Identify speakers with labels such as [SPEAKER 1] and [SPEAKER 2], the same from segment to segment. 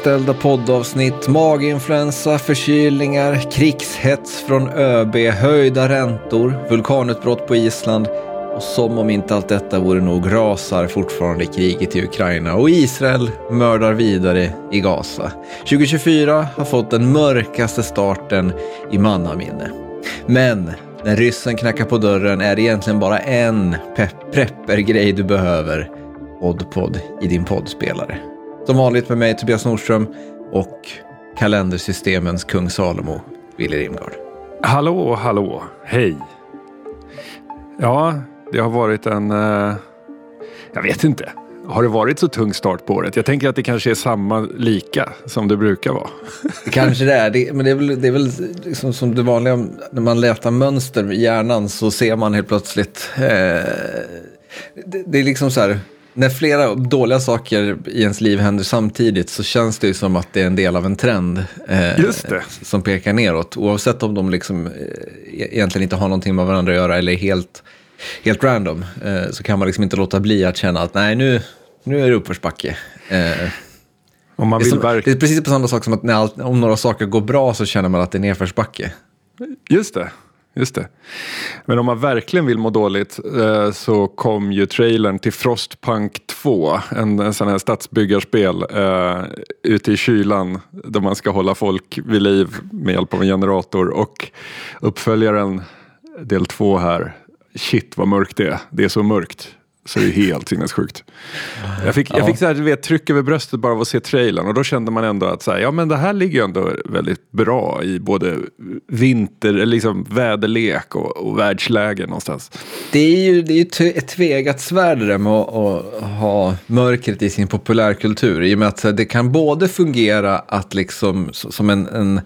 [SPEAKER 1] Inställda poddavsnitt, maginfluensa, förkylningar, krigshets från ÖB, höjda räntor, vulkanutbrott på Island och som om inte allt detta vore nog rasar fortfarande kriget i Ukraina och Israel mördar vidare i Gaza. 2024 har fått den mörkaste starten i mannaminne. Men när ryssen knackar på dörren är det egentligen bara en pe- du behöver. Oddpod i din poddspelare. Som vanligt med mig Tobias Nordström och kalendersystemens kung Salomo, Willy Rimgard.
[SPEAKER 2] Hallå, hallå, hej. Ja, det har varit en... eh, jag vet inte. Har det varit så tung start på året? Jag tänker att det kanske är samma lika som det brukar vara.
[SPEAKER 1] Kanske det är, det, men det är väl, det är väl liksom som det vanliga när man letar mönster i hjärnan så ser man helt plötsligt. Eh, det, det är liksom så här, när flera dåliga saker i ens liv händer samtidigt så känns det ju som att det är en del av en trend. Eh. Som pekar neråt, oavsett om de liksom, eh, egentligen inte har någonting med varandra att göra eller är helt, helt random. Eh, så kan man liksom inte låta bli att känna att nej, nu, nu är det uppförsbacke. Eh,
[SPEAKER 2] Om man
[SPEAKER 1] det, är
[SPEAKER 2] vill
[SPEAKER 1] som, det är precis på samma sak som att när allt, om några saker går bra så känner man att det är nedförsbacke.
[SPEAKER 2] Just det. Just det. Men om man verkligen vill må dåligt eh, så kom ju trailern till Frostpunk 2. En, en sån här stadsbyggarspel eh, ute i kylan där man ska hålla folk vid liv med hjälp av en generator. Och uppföljaren del 2 här. Shit vad mörkt det är. Det är så mörkt. Så det är helt sinnessjukt. Jag fick, jag fick så här, du vet, tryck över bröstet bara av att se trailern och då kände man ändå att så här, ja, men det här ligger ändå väldigt bra i både vinter, eller liksom väderlek och, och världsläge någonstans.
[SPEAKER 1] Det är ju, det är ju ett tvegat svärd det där med att, att ha mörkret i sin populärkultur. I och med att här, det kan både fungera att liksom, som en, en,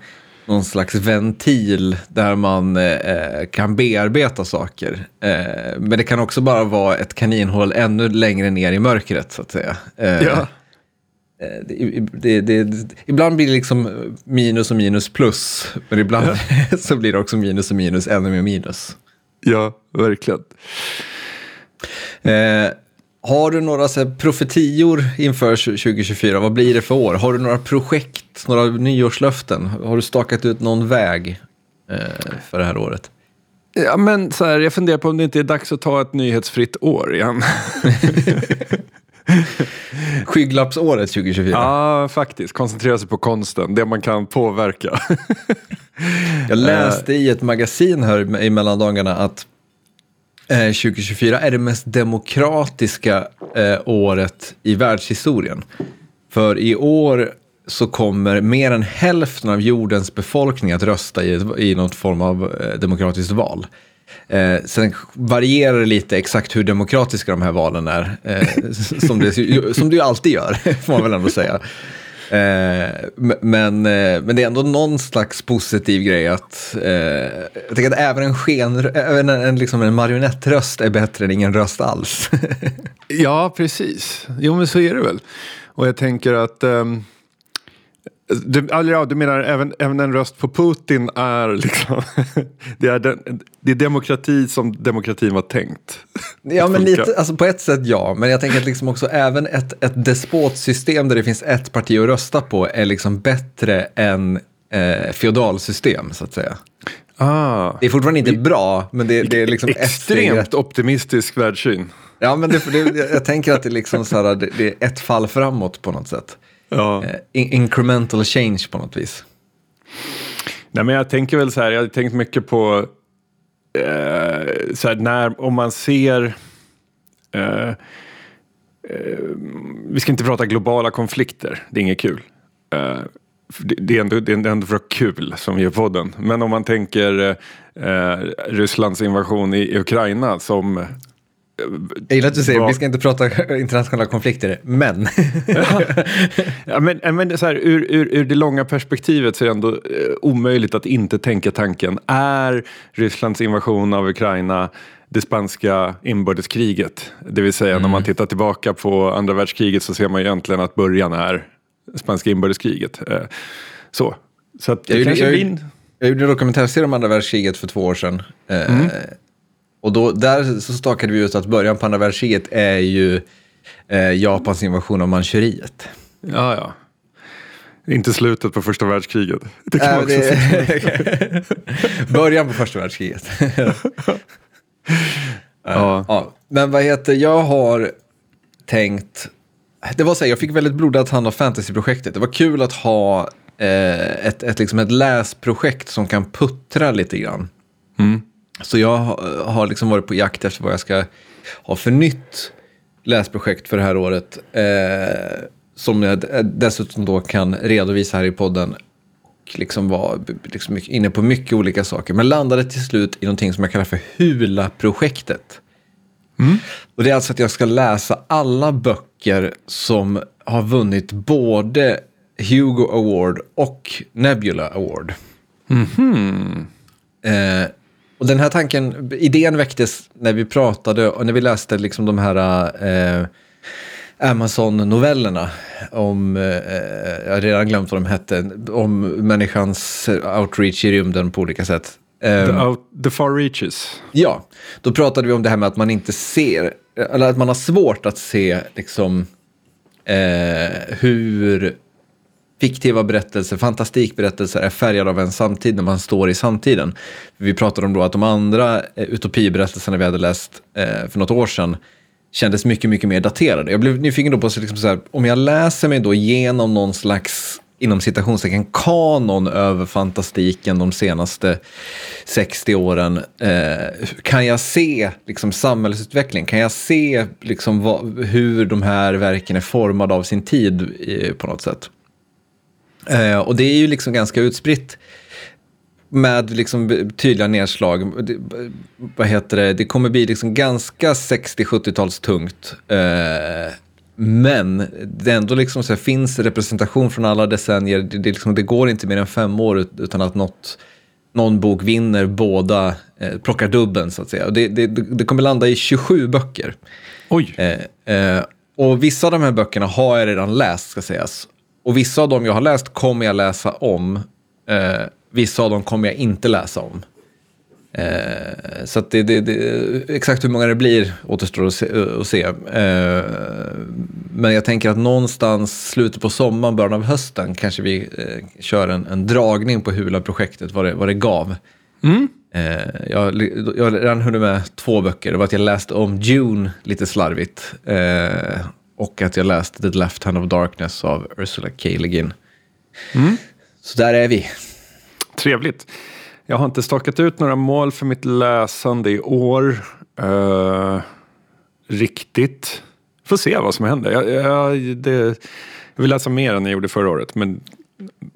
[SPEAKER 1] någon slags ventil där man eh, kan bearbeta saker. Eh, men det kan också bara vara ett kaninhål ännu längre ner i mörkret så att säga. Eh,
[SPEAKER 2] Ja.
[SPEAKER 1] Eh, det, det, det, ibland blir det liksom minus och minus plus, men ibland så blir det också minus och minus ännu mer minus.
[SPEAKER 2] Ja, verkligen.
[SPEAKER 1] Har du några så här, profetior inför 2024? Vad blir det för år? Har du några projekt, några nyårslöften? Har du stakat ut någon väg eh, för det här året?
[SPEAKER 2] Ja, men så här, jag funderar på om det inte är dags att ta ett nyhetsfritt år igen.
[SPEAKER 1] Skygglappsåret 2024.
[SPEAKER 2] ja, faktiskt. Koncentrera sig på konsten, det man kan påverka.
[SPEAKER 1] Jag läste i ett magasin här i mellandagarna att Eh, 2024 är det mest demokratiska eh, året i världshistorien. För i år så kommer mer än hälften av jordens befolkning att rösta i, i någon form av eh, demokratiskt val. Eh, sen varierar det lite exakt hur demokratiska de här valen är, eh, som, det, som det ju alltid gör, får man väl ändå säga. Eh, men, eh, men det är ändå någon slags positiv grej att eh, jag tänker att även en, sken, även en, en, liksom en marionettröst är bättre än ingen röst alls.
[SPEAKER 2] Ja, precis. Jo, men så är det väl. Och jag tänker att... Um, du, alltså, ja, du menar även, även en röst på Putin är liksom... det, är den, det är demokrati som demokratin var tänkt.
[SPEAKER 1] ja, men lite, alltså på ett sätt ja, men jag tänker att liksom också även ett, ett despotsystem där det finns ett parti att rösta på är liksom bättre än eh, feodalsystem, så att säga.
[SPEAKER 2] Ah,
[SPEAKER 1] Det är fortfarande inte bra, men det, det är liksom ett
[SPEAKER 2] extremt optimistisk världssyn.
[SPEAKER 1] Ja, men det, det, jag tänker att det liksom så här, det, det är ett fall framåt på något sätt.
[SPEAKER 2] Ja.
[SPEAKER 1] Eh, in, incremental change på något vis.
[SPEAKER 2] Nej, men jag tänker väl så här, jag har tänkt mycket på eh, så här, när, om man ser eh, eh, vi ska inte prata globala konflikter, det är inget kul. Eh, det, det, är ändå, det är ändå för kul som gör podden. Men om man tänker eh, Rysslands invasion i, i Ukraina som
[SPEAKER 1] Jag gillar att du säger
[SPEAKER 2] Vad-
[SPEAKER 1] vi ska inte prata internationella konflikter, men.
[SPEAKER 2] Ja, men, men så här, ur, ur, ur det långa perspektivet så är det ändå eh, omöjligt att inte tänka tanken. Är Rysslands invasion av Ukraina det spanska inbördeskriget? Det vill säga när man tittar tillbaka på andra världskriget så ser man ju egentligen att början är spanska inbördeskriget. Eh, så. Så att det
[SPEAKER 1] Jag
[SPEAKER 2] kanske
[SPEAKER 1] jag gjorde- Jag gjorde en dokumentärserie om andra världskriget för två år sedan. Eh, Och då, där så stakade vi ut att början på andra världskriget är ju eh, Japans invasion av Manchuriet.
[SPEAKER 2] Ja, ja. Inte slutet på första världskriget. Det kan
[SPEAKER 1] Äh,
[SPEAKER 2] man också
[SPEAKER 1] det... Början på första världskriget.
[SPEAKER 2] Ja.
[SPEAKER 1] ja. Men vad heter, jag har tänkt, det var så här, jag fick väldigt blodigt hand av fantasyprojektet. Det var kul att ha eh, ett, ett, liksom ett läsprojekt som kan puttra lite grann.
[SPEAKER 2] Mm.
[SPEAKER 1] Så jag har- liksom varit på jakt efter vad jag ska ha för nytt läsprojekt för det här året. Eh, som jag dessutom då kan redovisa här i podden. Och liksom var liksom inne på mycket olika saker. Men landade till slut i någonting som jag kallar för Hula-projektet. Och det är alltså att jag ska läsa alla böcker som har vunnit både Hugo Award och Nebula Award. Eh, och den här tanken, idén väcktes när vi pratade och när vi läste liksom de här eh, Amazon-novellerna om, eh, jag har redan glömt vad de hette, om människans outreach i rymden på olika sätt. Eh,
[SPEAKER 2] The, out, the far reaches.
[SPEAKER 1] Ja, då pratade vi om det här med att man inte ser, eller att man har svårt att se liksom eh, hur fiktiva berättelser, fantastikberättelser är färgade av en samtid när man står i samtiden. Vi pratade om då att de andra eh, utopiberättelserna vi hade läst eh, för något år sedan kändes mycket, mycket mer daterade. Jag blev nyfiken då på så liksom så här, om jag läser mig då genom någon slags inom citationstecken kanon över fantastiken de senaste 60 åren. Eh, kan jag se liksom, samhällsutveckling? Kan jag se liksom, vad, hur de här verken är formade av sin tid eh, på något sätt? Eh, och det är ju liksom ganska utspritt med liksom tydliga nedslag. Det, vad heter det? det kommer bli liksom ganska 60-70-tals tungt. Eh, men det ändå liksom så här, finns representation från alla decennier. Det, det, liksom, det går inte mer än fem år ut- utan att något, någon bok vinner båda, eh, plockar dubben så att säga. Det, det kommer landa i 27 böcker.
[SPEAKER 2] Oj.
[SPEAKER 1] Eh, eh, och vissa av de här böckerna har jag redan läst, ska sägas. Och vissa av dem jag har läst kommer jag läsa om. Eh, vissa av dem kommer jag inte läsa om. Eh, så det, det, det, exakt hur många det blir återstår att se. Att se. Eh, men jag tänker att någonstans slutet på sommaren, början av hösten kanske vi eh, kör en, en dragning på Hula-projektet, vad det, vad det gav. Eh, jag, jag har redan hunnit med två böcker. Det var att jag läste om Dune lite slarvigt. Eh, och att jag läste The Left Hand of Darkness av Ursula K. Le Guin. Så där är vi.
[SPEAKER 2] Trevligt. Jag har inte stakat ut några mål för mitt läsande i år. Eh, riktigt. Får se vad som händer. Jag, jag, det, jag vill läsa mer än jag gjorde förra året. Men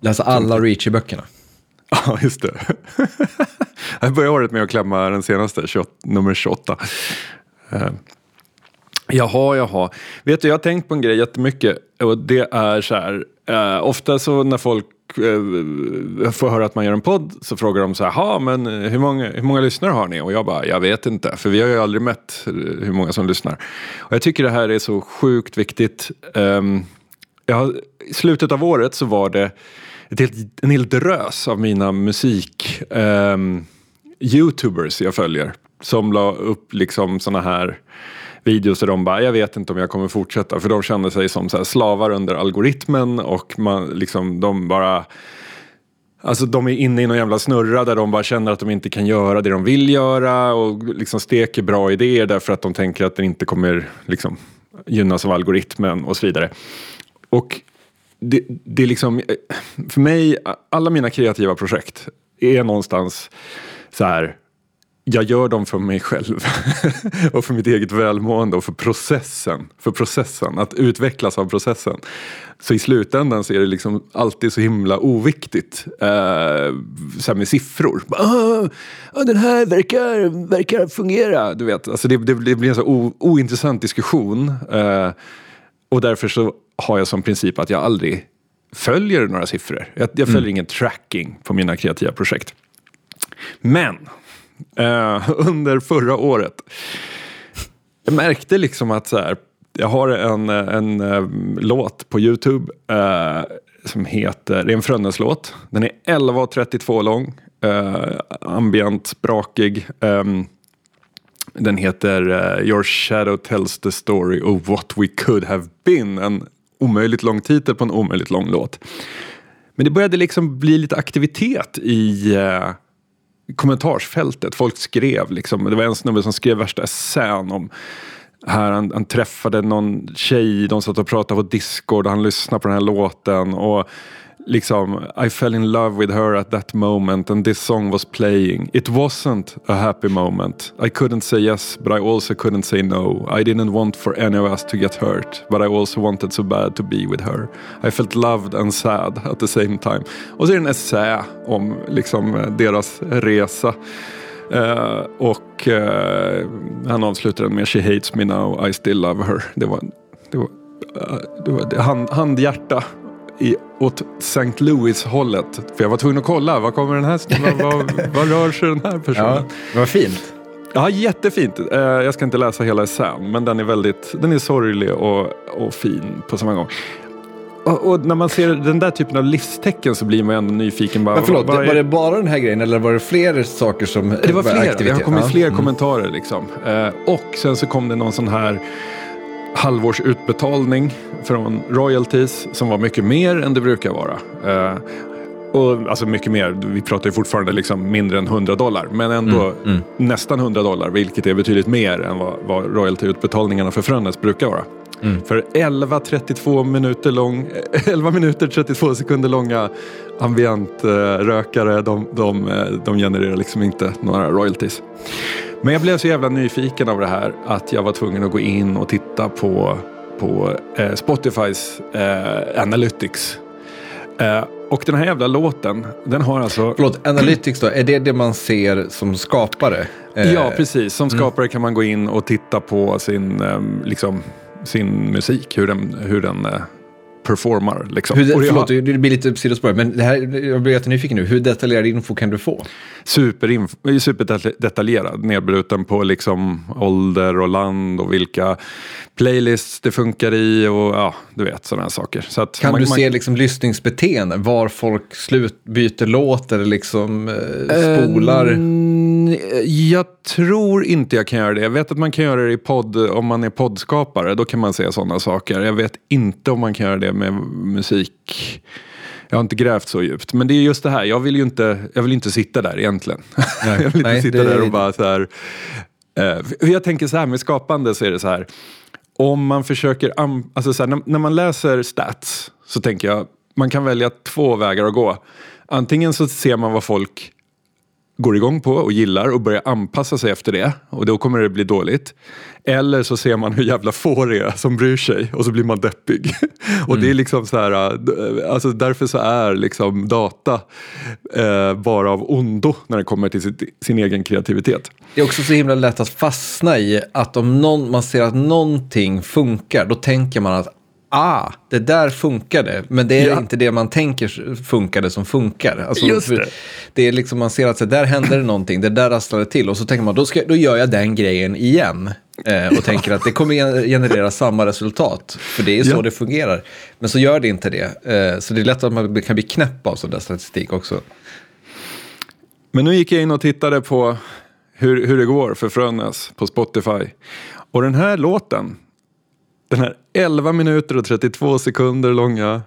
[SPEAKER 1] Läsa alla Reacher-böckerna.
[SPEAKER 2] ja, just det. jag började året med att klämma den senaste, 28, nummer 28. Uh, jaha, jaha. Vet du, jag har tänkt på en grej jättemycket. Och det är så här. eh, ofta så när folk eh, får höra att man gör en podd så frågar de så här, "Ha, men hur många, hur många lyssnare har ni? Och jag bara, jag vet inte, för vi har ju aldrig mätt hur många som lyssnar. Och jag tycker det här är så sjukt viktigt. Ehm, jag I slutet av året så var det ett helt, en hel drös av mina musik-youtubers ehm, jag följer som la upp liksom såna här videos där de bara, jag vet inte om jag kommer fortsätta. För de kände sig som så här slavar under algoritmen och man, liksom, de bara Alltså de är inne i någon jävla snurra där de bara känner att de inte kan göra det de vill göra och liksom steker bra idéer därför att de tänker att den inte kommer liksom gynnas av algoritmen och så vidare. Och det, det är liksom, för mig, alla mina kreativa projekt är någonstans så här, jag gör dem för mig själv och för mitt eget välmående och för processen. För processen, att utvecklas av processen. Så i slutändan så är det liksom alltid så himla oviktigt eh, så med siffror. Ah, ah, den här verkar, verkar fungera. Du vet, alltså det, det, det blir en så o, ointressant diskussion. Eh, och därför så har jag som princip att jag aldrig följer några siffror. Jag, jag följer ingen tracking på mina kreativa projekt. Men eh, under förra året jag märkte liksom att så här, jag har en, en, en låt på Youtube eh, som heter, det är en Frönnes-låt. Den är 11.32 lång, eh, ambient, sprakig. Ehm, den heter eh, Your shadow tells the story of what we could have been. En omöjligt lång titel på en omöjligt lång låt. Men det började liksom bli lite aktivitet i eh, kommentarsfältet. Folk skrev liksom. Det var en snubbe som skrev värsta essän om här, han, han, träffade någon tjej, de satt och pratade på Discord och han lyssnade på den här låten. Och liksom, I fell in love with her at that moment and this song was playing. It wasn't a happy moment. I couldn't say yes, but I also couldn't say no. I didn't want for any of us to get hurt, but I also wanted so bad to be with her. I felt loved and sad at the same time. Och så är det en essä om liksom, deras resa. Uh, och uh, han avslutar den med She hates me now, I still love her. Det var, det var, uh, det var hand, handhjärta i, åt St. Louis-hållet. För jag var tvungen att kolla, vad kommer den här, vad, vad, vad rör sig den här personen? Ja,
[SPEAKER 1] vad fint.
[SPEAKER 2] Ja, jättefint. Jag ska inte läsa hela essän, men den är väldigt den är sorglig och, och fin på samma gång. Och, och, när man ser den där typen av livstecken så blir man ju ändå nyfiken.
[SPEAKER 1] Bara, Men förlåt, var, var det bara den här grejen eller var det fler saker som
[SPEAKER 2] Det var fler, det har kommit fler mm. kommentarer liksom. Eh, och sen så kom det någon sån här halvårsutbetalning från royalties som var mycket mer än det brukar vara. Eh, och, alltså mycket mer, vi pratar ju fortfarande liksom mindre än 100 dollar. Men ändå mm, mm. nästan 100 dollar, vilket är betydligt mer än vad, vad royaltyutbetalningarna för Frönnes brukar vara. Mm. För 11, 32 minuter lång, 11 minuter 32 sekunder långa ambientrökare, de, de, de genererar liksom inte några royalties. Men jag blev så jävla nyfiken av det här att jag var tvungen att gå in och titta på, på eh, Spotifys eh, Analytics. Eh, och den här jävla låten, den har alltså...
[SPEAKER 1] Förlåt, Analytics då, är det det man ser som skapare?
[SPEAKER 2] Ja, eh, precis. Som mm. skapare mm. kan man gå in och titta på sin, ehm, liksom, sin musik, hur den, hur den eh, performar. Liksom.
[SPEAKER 1] Hur, förlåt, det blir lite sidospår, men det här, jag blir jättenyfiken nu. Hur detaljerad info kan du få?
[SPEAKER 2] Super, superdetaljerad, nedbruten på liksom ålder och land och vilka playlists det funkar i och ja, du vet sådana saker. Så
[SPEAKER 1] kan man, du se liksom lyssningsbeteenden, var folk slut, byter låt eller liksom eh, spolar? Um,
[SPEAKER 2] jag tror inte jag kan göra det. Jag vet att man kan göra det i podd, om man är poddskapare, då kan man se sådana saker. Jag vet inte om man kan göra det med musik. Jag har inte grävt så djupt. Men det är just det här, jag vill ju inte, jag vill inte sitta där egentligen. Nej, jag vill inte nej, sitta där och bara så här. Eh, jag tänker så här, med skapande så är det så här. Om man försöker, alltså så här, när, när man läser stats så tänker jag, man kan välja två vägar att gå. Antingen så ser man vad folk går igång på och gillar och börjar anpassa sig efter det och då kommer det bli dåligt. Eller så ser man hur jävla få det är som bryr sig och så blir man deppig. och mm. det är liksom så här, äh, alltså därför så är liksom data eh, bara av ondo när det kommer till sin, sin egen kreativitet.
[SPEAKER 1] Det är också så himla lätt att fastna i att om någon, man ser att någonting funkar, då tänker man att ah, det där funkade, men det är ja. inte det man tänker funkade som funkar. Alltså,
[SPEAKER 2] Just det.
[SPEAKER 1] det är liksom, man ser att så där hände det någonting, det där rasslade till och så tänker man, då, ska, då gör jag den grejen igen. Eh, och tänker att det kommer generera samma resultat, för det är så ja. det fungerar. Men så gör det inte det. Eh, så det är lätt att man kan bli knäpp av sån där statistik också.
[SPEAKER 2] Men nu gick jag in och tittade på hur, hur det går för Frönnäs på Spotify. Och den här låten, den här 11 minuter och 32 sekunder långa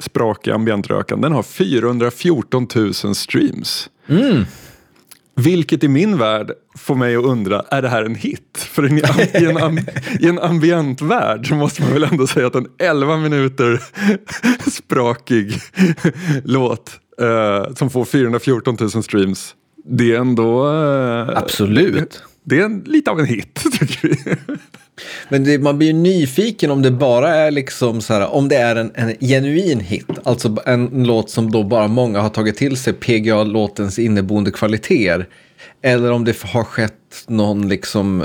[SPEAKER 2] sprakiga ambientrökan, den har 414 000 streams.
[SPEAKER 1] Mm.
[SPEAKER 2] Vilket i min värld får mig att undra, är det här en hit? För i en, i en, i en ambientvärld så måste man väl ändå säga att en 11 minuter sprakig låt eh, som får 414 000 streams, det är ändå...
[SPEAKER 1] Eh, Absolut.
[SPEAKER 2] Det är en, lite av en hit, tycker vi.
[SPEAKER 1] Men det, man blir ju nyfiken om det bara är liksom så här, om det är en, en genuin hit, alltså en låt som då bara många har tagit till sig PGA-låtens inneboende kvaliteter. Eller om det har skett någon liksom,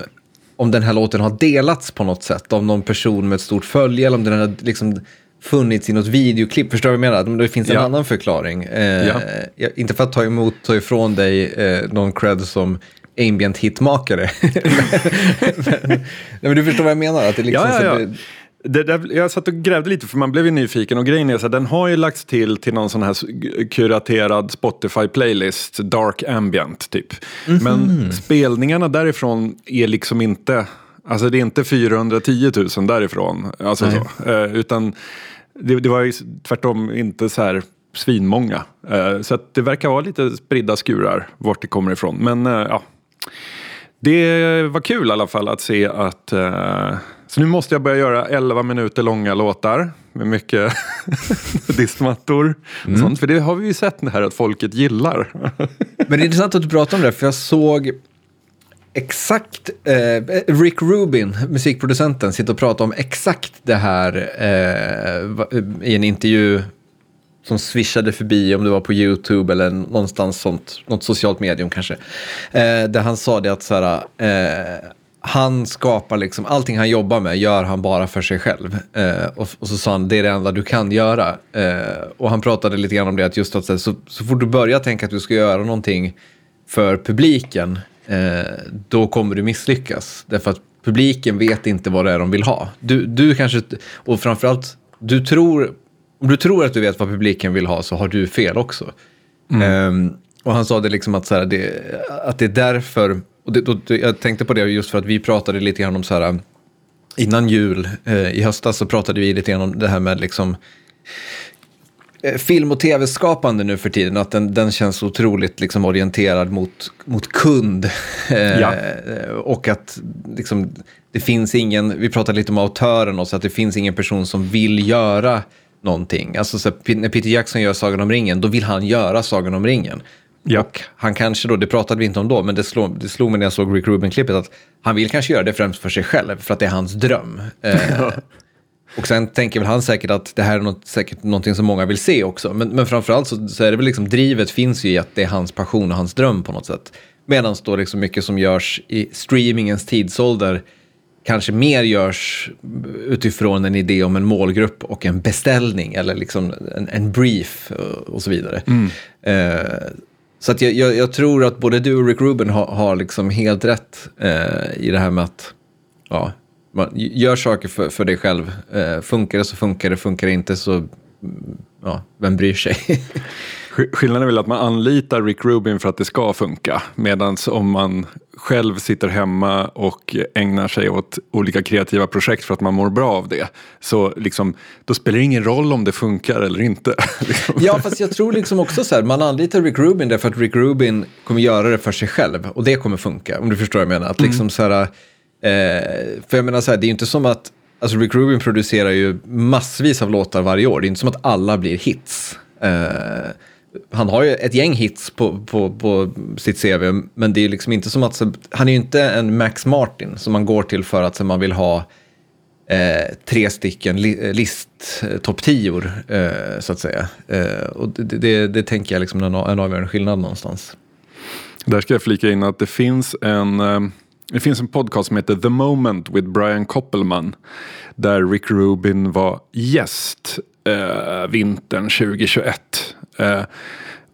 [SPEAKER 1] om den här låten har delats på något sätt av någon person med ett stort följe, eller om den har liksom funnits i något videoklipp. Förstår du vad jag menar? Det finns en ja. annan förklaring. Eh, ja. Inte för att ta emot, ta ifrån dig eh, någon cred som ambient hitmakare. men, men, du förstår vad jag menar? Att det liksom
[SPEAKER 2] ja, ja, ja. Det, det, jag satt och grävde lite för man blev ju nyfiken och grejen är så att den har ju lagts till till någon sån här kuraterad Spotify-playlist, Dark Ambient typ. Mm -hmm. Men spelningarna därifrån är liksom inte, alltså det är inte 410 000 därifrån. Alltså så, eh, utan det, det, var ju tvärtom inte så här svinmånga. Eh, så att det verkar vara lite spridda skurar vart det kommer ifrån. Men eh, ja, det var kul i alla fall att se att eh, så nu måste jag börja göra 11 minuter långa låtar med mycket diskmattor. Mm. Sånt, för det har vi ju sett här att folket gillar.
[SPEAKER 1] Men det är intressant att du pratar om det, för jag såg exakt, eh, Rick Rubin, musikproducenten, sitter och pratar om exakt det här eh, i en intervju som swishade förbi, om det var på YouTube eller någonstans sånt, något socialt medium kanske. Eh, där han sa det att så här, eh, han skapar liksom, allting han jobbar med gör han bara för sig själv. Eh, och, och, så sa han, det är det enda du kan göra. Eh, och han pratade lite grann om det, att just att så, så, fort du börjar tänka att du ska göra någonting för publiken, eh, då kommer du misslyckas. Därför att publiken vet inte vad det är de vill ha. Du, du kanske, och framförallt, du tror, om du tror att du vet vad publiken vill ha så har du fel också. Mm. Eh, och han sa det liksom att, så här, det, att det är därför och det, då, jag tänkte på det just för att vi pratade lite grann om så här, innan jul eh, i höstas så pratade vi lite grann om det här med liksom eh, film och tv-skapande nu för tiden, att den, den känns otroligt liksom orienterad mot, mot kund. Eh, ja. Och att liksom, det finns ingen, vi pratade lite om autören också, att det finns ingen person som vill göra någonting. Alltså så, när Peter Jackson gör Sagan om ringen, då vill han göra Sagan om ringen. Ja. Och han kanske då, det pratade vi inte om då, men det slog, det slog mig när jag såg Rick Rubin-klippet att han vill kanske göra det främst för sig själv, för att det är hans dröm. Eh, och sen tänker väl han säkert att det här är något, säkert någonting som många vill se också. Men, men framförallt så, så är det väl liksom, drivet finns ju i att det är hans passion och hans dröm på något sätt. Medan då liksom mycket som görs i streamingens tidsålder kanske mer görs utifrån en idé om en målgrupp och en beställning eller liksom en, en brief och, och så vidare. Mm. Eh, så att jag, jag, jag, tror att både du och Rick Rubin har, har liksom helt rätt eh, i det här med att ja, man gör saker för, för dig själv. Eh, funkar det så funkar det, funkar det inte så mm, ja, vem bryr sig?
[SPEAKER 2] Skillnaden är väl att man anlitar Rick Rubin för att det ska funka. Medan om man själv sitter hemma och ägnar sig åt olika kreativa projekt för att man mår bra av det. Så liksom, då spelar det ingen roll om det funkar eller inte.
[SPEAKER 1] Liksom. ja, fast jag tror liksom också så här, man anlitar Rick Rubin därför att Rick Rubin kommer göra det för sig själv. Och det kommer funka, om du förstår vad jag menar. Att liksom mm. så här, eh, för jag menar så här, det är ju inte som att, alltså Rick Rubin producerar ju massvis av låtar varje år. Det är inte som att alla blir hits. Eh, han har ju ett gäng hits på, på, på sitt CV, men det är liksom inte som att, han är ju inte en Max Martin som man går till för att man vill ha eh, tre stycken li, eh, list-topp-tior, eh, eh, så att säga. Eh, och det, det, det, tänker jag liksom en, en avgörande skillnad någonstans.
[SPEAKER 2] Där ska jag flika in att det finns en eh, det finns en podcast som heter The Moment with Brian Koppelman. Där Rick Rubin var gäst eh, vintern 2021. Eh,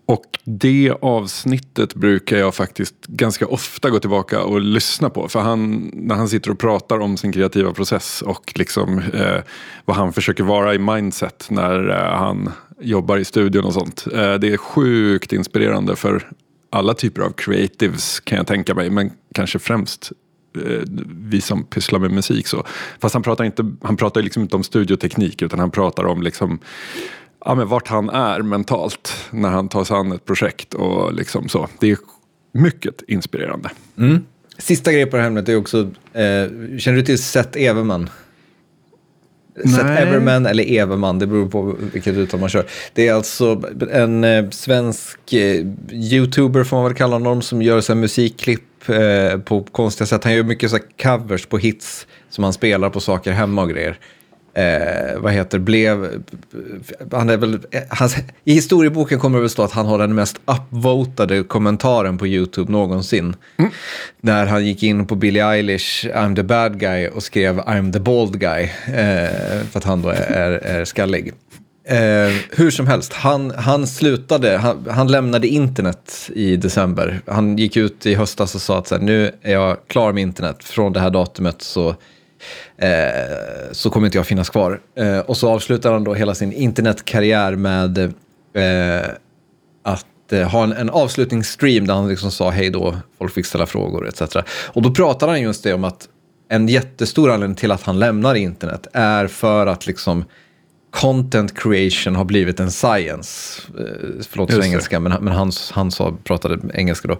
[SPEAKER 2] och det avsnittet brukar jag faktiskt ganska ofta gå tillbaka och lyssna på. För han, när han sitter och pratar om sin kreativa process och liksom, eh, vad han försöker vara i mindset när eh, han jobbar i studion och sånt. Eh, det är sjukt inspirerande för alla typer av creatives kan jag tänka mig. Men kanske främst eh, vi som pysslar med musik. Så. Fast han pratar, inte, han pratar liksom inte om studioteknik utan han pratar om liksom ja, men vart han är mentalt när han tar sig an ett projekt och liksom så. Det är mycket inspirerande.
[SPEAKER 1] Mm. Sista grejen på det här ämnet är också, eh, känner du till Seth Everman? Seth Everman eller Everman, det beror på vilket uttal man kör. Det är alltså en eh, svensk eh, YouTuber, får man väl kalla honom, som gör så musikklipp eh, på konstiga sätt. Han gör mycket så covers på hits som han spelar på saker hemma och grejer eh, vad heter, blev, han är väl, hans, i historieboken kommer det väl stå att han har den mest upvotade kommentaren på YouTube någonsin. Mm. När han gick in på Billie Eilish, I'm the bad guy och skrev I'm the bald guy, eh, för att han då är, är, är skallig. Eh, hur som helst, han, han slutade, han, han, lämnade internet i december. Han gick ut i höstas och sa att så här, nu är jag klar med internet. Från det här datumet så eh, så kommer inte jag finnas kvar. Eh, och så avslutar han då hela sin internetkarriär med eh, att eh, ha en, en avslutningsstream där han liksom sa hej då, folk fick ställa frågor etc. Och då pratar han just det om att en jättestor anledning till att han lämnar internet är för att liksom content creation har blivit en science. Eh, förlåt för engelska, men, men han, han sa, pratade engelska då.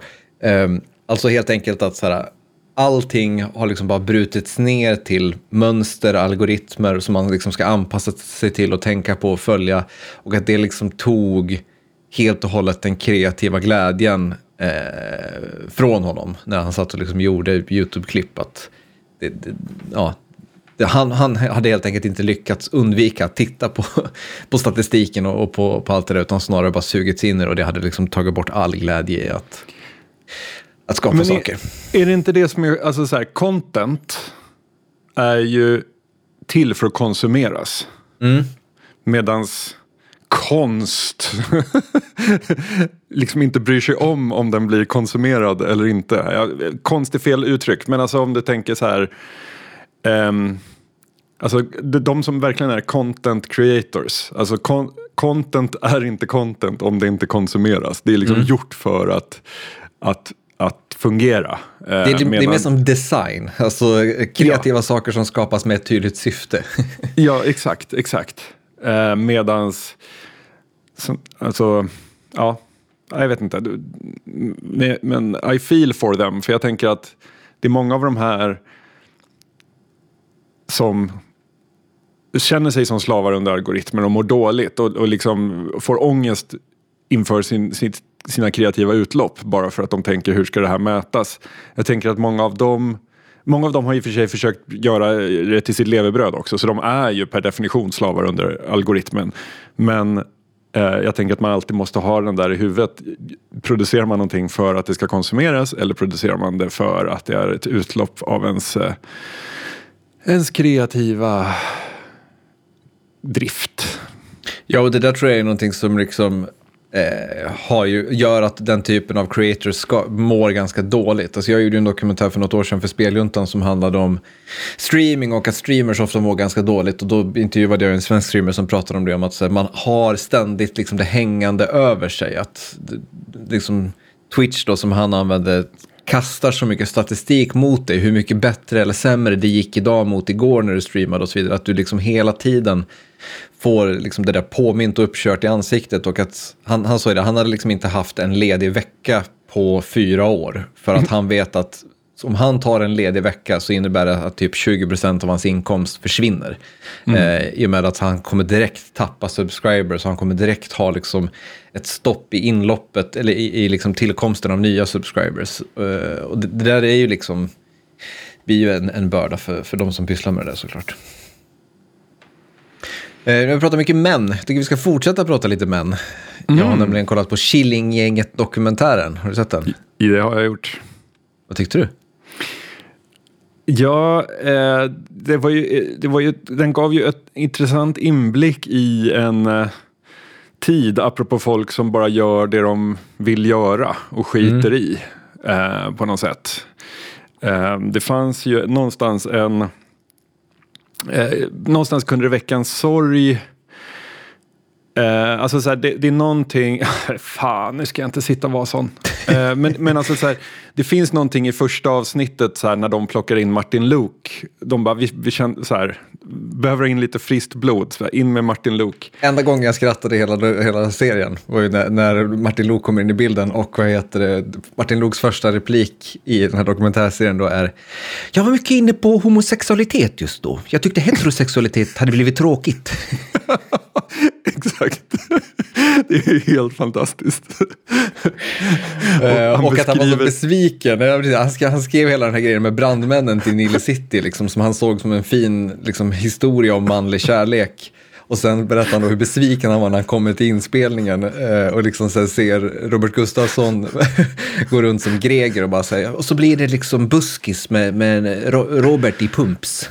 [SPEAKER 1] Eh, alltså helt enkelt att så här, allting har liksom bara brutits ner till mönster, algoritmer som man liksom ska anpassa sig till och tänka på och följa. Och att det liksom tog helt och hållet den kreativa glädjen eh, från honom när han satt och liksom gjorde YouTube-klipp. Det, det, ja, det, han, han hade helt enkelt inte lyckats undvika att titta på, på statistiken och, och på, på allt det där, utan snarare bara sugits in i det och det hade liksom tagit bort all glädje i att, att skapa Men saker.
[SPEAKER 2] Är, är det inte det som är, alltså så här, content är ju till för att konsumeras. Mm. Medans konst liksom inte bryr sig om om den blir konsumerad eller inte. Ja, konst är fel uttryck, men alltså om du tänker så här. Um, alltså de som verkligen är content creators. Alltså con content är inte content om det inte konsumeras. Det är liksom mm. gjort för att att fungera.
[SPEAKER 1] Det är, medan... det är mer som design, alltså kreativa ja. saker som skapas med ett tydligt syfte.
[SPEAKER 2] ja, exakt, exakt. Eh, medans som, alltså, ja, jag vet inte. Men I feel for them. För jag tänker att det är många av de här som känner sig som slavar under algoritmer och mår dåligt och, och liksom får ångest inför sin, sin, sina kreativa utlopp bara för att de tänker hur ska det här mätas. Jag tänker att många av dem Många av dem har i och för sig försökt göra det till sitt levebröd också så de är ju per definition slavar under algoritmen. Men Eh, jag tänker att man alltid måste ha den där i huvudet. Producerar man någonting för att det ska konsumeras eller producerar man det för att det är ett utlopp av ens, eh, ens kreativa drift?
[SPEAKER 1] Ja, och det där tror jag är någonting som liksom eh, har ju, gör att den typen av creators ska, mår ganska dåligt. Alltså jag gjorde en dokumentär för något år sedan för Speljuntan som handlade om streaming och att streamers ofta mår ganska dåligt. Och då intervjuade jag en svensk streamer som pratade om det, om att här, man har ständigt liksom, det hängande över sig. Att liksom, Twitch då som han använde kastar så mycket statistik mot dig, hur mycket bättre eller sämre det gick idag mot igår när du streamade och så vidare. Att du liksom hela tiden får liksom det där påmint och uppkört i ansiktet. Och att han, han sa det, han hade liksom inte haft en ledig vecka på fyra år. För att han vet att om han tar en ledig vecka så innebär det att typ 20% av hans inkomst försvinner. Mm. Eh, I och med att han kommer direkt tappa subscribers och han kommer direkt ha liksom ett stopp i inloppet eller i, i liksom tillkomsten av nya subscribers. Eh, och det, det, där är ju liksom, blir ju en, en börda för, för de som pysslar med det där såklart. Eh, vi har pratat mycket män. Jag tycker vi ska fortsätta prata lite män. Mm. Jag har mm. nämligen kollat på Killinggänget-dokumentären. Har du sett den?
[SPEAKER 2] I det har jag gjort.
[SPEAKER 1] Vad tyckte du?
[SPEAKER 2] Ja, eh, det var ju, det var ju, den gav ju ett intressant inblick i en eh, tid, apropå folk som bara gör det de vill göra och skiter mm. i eh, på något sätt. Eh, det fanns ju någonstans en... Eh, någonstans kunde det väcka en sorg Uh, alltså så här, det, det, är någonting, fan nu ska jag inte sitta och vara sån. Uh, men, men alltså så här, det finns någonting i första avsnittet så här, när de plockar in Martin Luke. De bara, vi, vi känner så här, behöver in lite friskt blod, in med Martin Luke.
[SPEAKER 1] Enda gången jag skrattade hela, hela serien var ju när, när Martin Luke kommer in i bilden och vad heter det, Martin Lukes första replik i den här dokumentärserien då är Jag var mycket inne på homosexualitet just då. Jag tyckte heterosexualitet hade blivit tråkigt.
[SPEAKER 2] Exakt. Det är helt fantastiskt.
[SPEAKER 1] och, och att han var så besviken. Han skrev, han skrev hela den här grejen med brandmännen till Nile City, liksom, som han såg som en fin liksom, historia om manlig kärlek. Och sen berättar han då hur besviken han var när han kommer till inspelningen eh, och liksom sen ser Robert Gustafsson gå runt som Greger och bara säga och så blir det liksom buskis med, med Robert i pumps.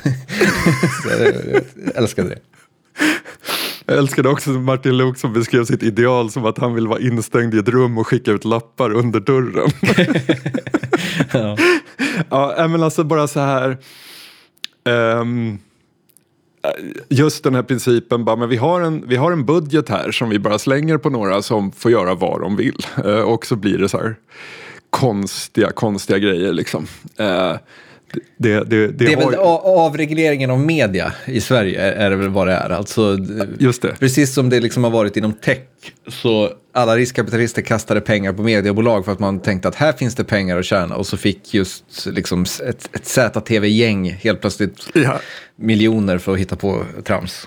[SPEAKER 1] så jag, jag älskade det.
[SPEAKER 2] Jag älskade också Martin Luuk som beskrev sitt ideal som att han vill vara instängd i ett rum och skicka ut lappar under dörren. ja. ja, men alltså bara så här. Um, just den här principen, bara, men vi, har en, vi har en budget här som vi bara slänger på några som får göra vad de vill. Uh, och så blir det så här konstiga, konstiga grejer liksom. Uh, Det, det, det,
[SPEAKER 1] Det är
[SPEAKER 2] har
[SPEAKER 1] väl avregleringen av media i Sverige är, är det väl vad det är. Alltså,
[SPEAKER 2] Just det.
[SPEAKER 1] Precis som det liksom har varit inom tech, så alla riskkapitalister kastade pengar på mediebolag för att man tänkte att här finns det pengar att tjäna och så fick just liksom ett, ett ZTV-gäng helt plötsligt
[SPEAKER 2] Ja.
[SPEAKER 1] miljoner för att hitta på trams.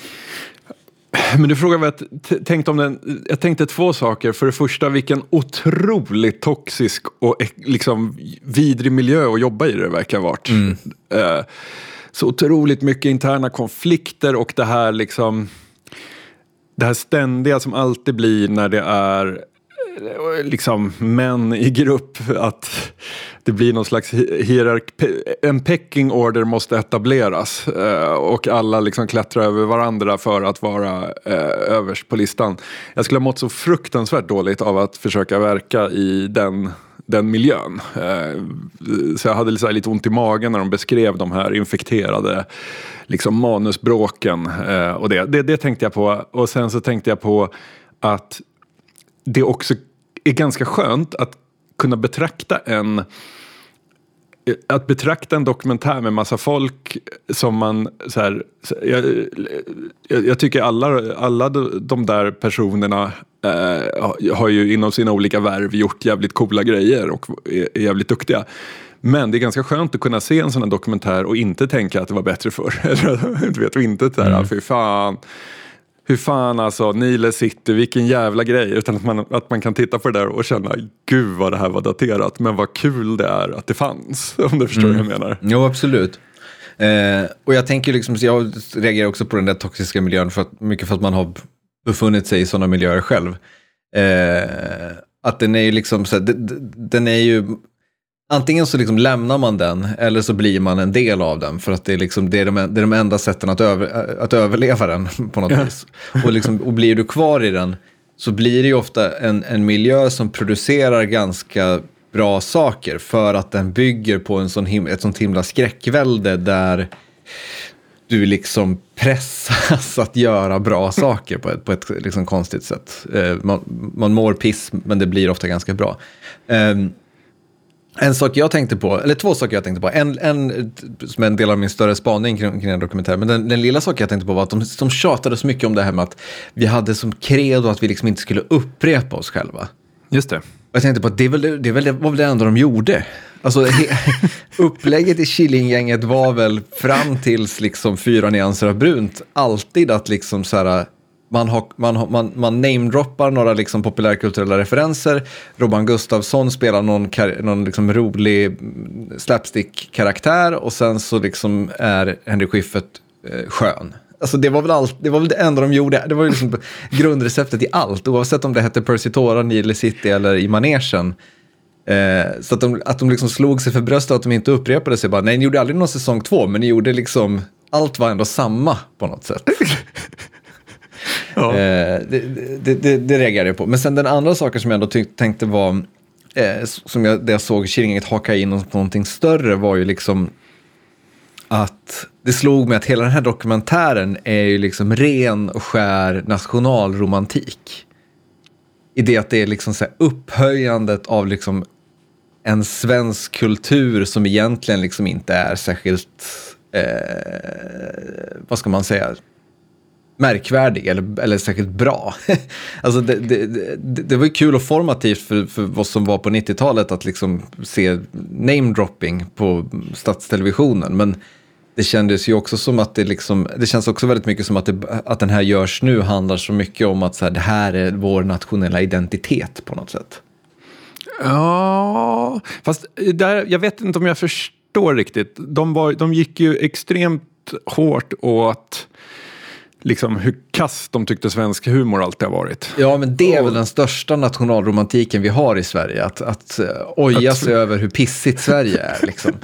[SPEAKER 2] Men du frågar vad jag tänkte om den. Jag tänkte två saker. För det första, vilken otroligt toxisk och liksom vidrig miljö att jobba i det verkar ha varit. Eh, Så otroligt mycket interna konflikter och det här liksom det här ständiga som alltid blir när det är liksom män i grupp att det blir någon slags hierark en pecking order måste etableras eh, och alla liksom klättrar över varandra för att vara eh, överst på listan. Jag skulle ha mått så fruktansvärt dåligt av att försöka verka i den den miljön. Eh, så jag hade lite ont i magen när de beskrev de här infekterade liksom manusbråken. Och det, det, det tänkte jag på. Och sen så tänkte jag på att det också är ganska skönt att kunna betrakta en att betrakta en dokumentär med massa folk som man så här, jag, jag, jag tycker alla, alla de där personerna eh, har- ju inom sina olika värv gjort jävligt coola grejer och är, är jävligt duktiga. Men det är ganska skönt att kunna se en sån här dokumentär och inte tänka att det var bättre förr. Eller, du vet, och inte så här, fy fan. Hur fan alltså, Nile City, vilken jävla grej. Utan att man, att man kan titta på det där och känna, gud vad det här var daterat. Men vad kul det är att det fanns. Om du förstår vad jag menar.
[SPEAKER 1] Jo, absolut. Eh, och jag tänker liksom, jag reagerar också på den där toxiska miljön, för att, mycket för att man har befunnit sig i sådana miljöer själv. Eh, att den är ju liksom, så här, den är ju, antingen så liksom lämnar man den, eller så blir man en del av den, för att det är, liksom, det är, de, det är de enda sätten att, över, att överleva den på något vis. Och, liksom, och blir du kvar i den, så blir det ju ofta en, en miljö som producerar ganska bra saker för att den bygger på en sån him- ett sånt himla skräckvälde där du liksom pressas att göra bra saker på ett, på ett liksom konstigt sätt. Eh, man, man mår piss, men det blir ofta ganska bra. En sak jag tänkte på, eller två saker jag tänkte på. En, en som är en del av min större spaning kring, kring den dokumentären. Men den, den lilla saken jag tänkte på var att de, de tjatade så mycket om det här med att vi hade som credo att vi liksom inte skulle upprepa oss själva.
[SPEAKER 2] Just det.
[SPEAKER 1] Jag tänkte på att det, väl, det väl, det var väl det enda de gjorde. Alltså, he, upplägget i Killinggänget var väl fram tills liksom fyra nyanser av brunt alltid att liksom så här, man, har, man, har, man, man namedroppar några liksom populärkulturella referenser. Robban Gustafsson spelar någon, kar, någon liksom rolig mm, slapstick-karaktär och sen så liksom är Henrik Schyffert eh, skön. Alltså det var, väl allt, det var väl det enda de gjorde. Det var ju liksom grundreceptet i allt, oavsett om det hette Percy Tora, Nile City eller i manegen. Eh, så att de, att de liksom slog sig för bröstet att de inte upprepade sig. Bara, Nej, ni gjorde aldrig någon säsong två, men ni gjorde liksom... Allt var ändå samma på något sätt.
[SPEAKER 2] Ja.
[SPEAKER 1] Eh, det, det, det, det reagerade jag på. Men sen den andra saken som jag ändå tänkte var, eh, som jag, det jag såg Killinggänget haka in på någonting större var ju liksom att det slog mig att hela den här dokumentären är ju liksom ren och skär nationalromantik. I det att det är liksom så här upphöjandet av liksom en svensk kultur som egentligen liksom inte är särskilt, eh, vad ska man säga, märkvärdig eller, eller särskilt bra. alltså det, det, det, det var ju kul och formativt för, för vad som var på 90-talet att liksom se namedropping på statstelevisionen. Men det kändes ju också som att det liksom, det känns också väldigt mycket som att, det, att den här görs nu handlar så mycket om att så här, det här är vår nationella identitet på något sätt.
[SPEAKER 2] Ja, fast där, jag vet inte om jag förstår riktigt. De, var, de gick ju extremt hårt åt liksom, hur kass de tyckte svensk humor alltid har varit.
[SPEAKER 1] Ja, men det är väl den största nationalromantiken vi har i Sverige. Att, att uh, oja sig över hur pissigt Sverige är. Liksom. uh,